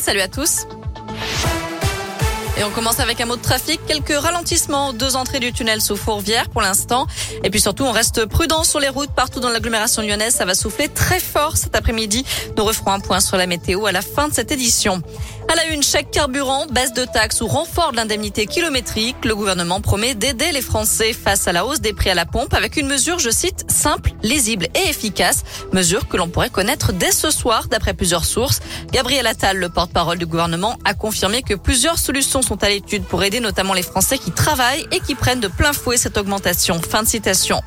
Salut à tous. Et on commence avec un mot de trafic. Quelques ralentissements, deux entrées du tunnel sous Fourvière pour l'instant. Et puis surtout, on reste prudent sur les routes partout dans l'agglomération lyonnaise. Ça va souffler très fort cet après-midi. Nous referons un point sur la météo à la fin de cette édition. À la une, chèque carburant, baisse de taxes ou renfort de l'indemnité kilométrique. Le gouvernement promet d'aider les Français face à la hausse des prix à la pompe avec une mesure, je cite, simple, lisible et efficace. Mesure que l'on pourrait connaître dès ce soir d'après plusieurs sources. Gabriel Attal, le porte-parole du gouvernement, a confirmé que plusieurs solutions sont à l'étude pour aider notamment les Français qui travaillent et qui prennent de plein fouet cette augmentation. Fin de citation.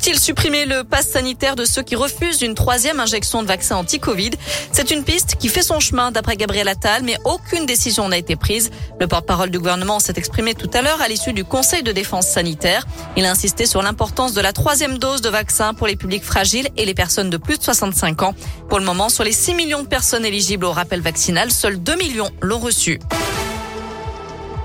Faut-il supprimer le pass sanitaire de ceux qui refusent une troisième injection de vaccin anti-Covid? C'est une piste qui fait son chemin d'après Gabriel Attal, mais aucune décision n'a été prise. Le porte-parole du gouvernement s'est exprimé tout à l'heure à l'issue du Conseil de défense sanitaire. Il a insisté sur l'importance de la troisième dose de vaccin pour les publics fragiles et les personnes de plus de 65 ans. Pour le moment, sur les 6 millions de personnes éligibles au rappel vaccinal, seuls 2 millions l'ont reçu.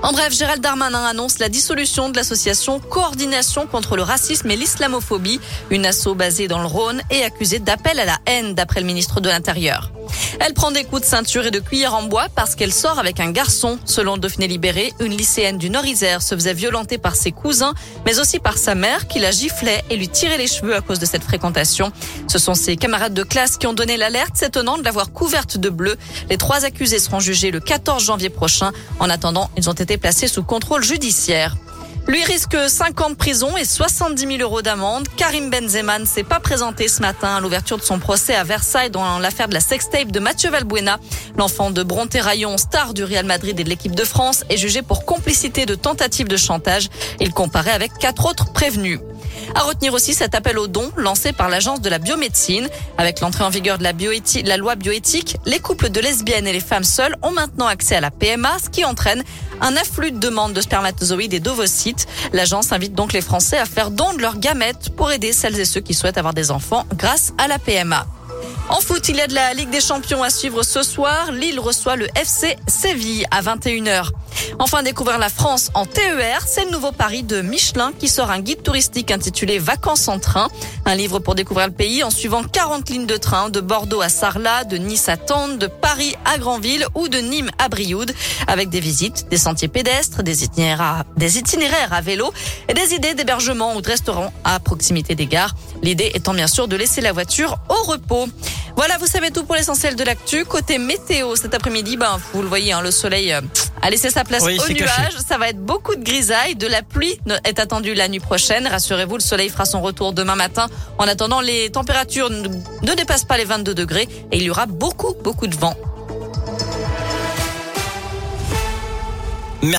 En bref, Gérald Darmanin annonce la dissolution de l'association Coordination contre le racisme et l'islamophobie, une asso basée dans le Rhône et accusée d'appel à la haine d'après le ministre de l'Intérieur. Elle prend des coups de ceinture et de cuillère en bois parce qu'elle sort avec un garçon. Selon Dauphiné Libéré, une lycéenne du Nord-Isère se faisait violenter par ses cousins, mais aussi par sa mère qui la giflait et lui tirait les cheveux à cause de cette fréquentation. Ce sont ses camarades de classe qui ont donné l'alerte, s'étonnant de l'avoir couverte de bleu. Les trois accusés seront jugés le 14 janvier prochain. En attendant, ils ont été placés sous contrôle judiciaire. Lui risque 5 ans de prison et 70 000 euros d'amende. Karim Benzema ne s'est pas présenté ce matin à l'ouverture de son procès à Versailles dans l'affaire de la sextape de Mathieu Valbuena. L'enfant de Bronté-Rayon, star du Real Madrid et de l'équipe de France, est jugé pour complicité de tentative de chantage. Il comparait avec quatre autres prévenus. À retenir aussi cet appel aux dons lancé par l'agence de la biomédecine. Avec l'entrée en vigueur de la, loi bioéthique, les couples de lesbiennes et les femmes seules ont maintenant accès à la PMA, ce qui entraîne un afflux de demandes de spermatozoïdes et d'ovocytes. L'agence invite donc les Français à faire don de leurs gamètes pour aider celles et ceux qui souhaitent avoir des enfants grâce à la PMA. En foot, il y a de la Ligue des Champions à suivre ce soir. Lille reçoit le FC Séville à 21h. Enfin, découvrir la France en TER, c'est le nouveau pari de Michelin qui sort un guide touristique intitulé Vacances en train. Un livre pour découvrir le pays en suivant 40 lignes de train de Bordeaux à Sarlat, de Nice à Tende, de Paris à Granville ou de Nîmes à Brioude avec des visites, des sentiers pédestres, des itinéraires à, vélo et des idées d'hébergement ou de restaurants à proximité des gares. L'idée étant bien sûr de laisser la voiture au repos. Voilà, vous savez tout pour l'essentiel de l'actu. Côté météo, cet après-midi, ben, vous le voyez, hein, le soleil euh, a laissé sa place Oui, aux nuages. caché. Ça va être beaucoup de grisailles. De la pluie est attendue la nuit prochaine. Rassurez-vous, le soleil fera son retour demain matin. En attendant, les températures ne ne dépassent pas les 22 degrés et il y aura beaucoup, beaucoup de vent.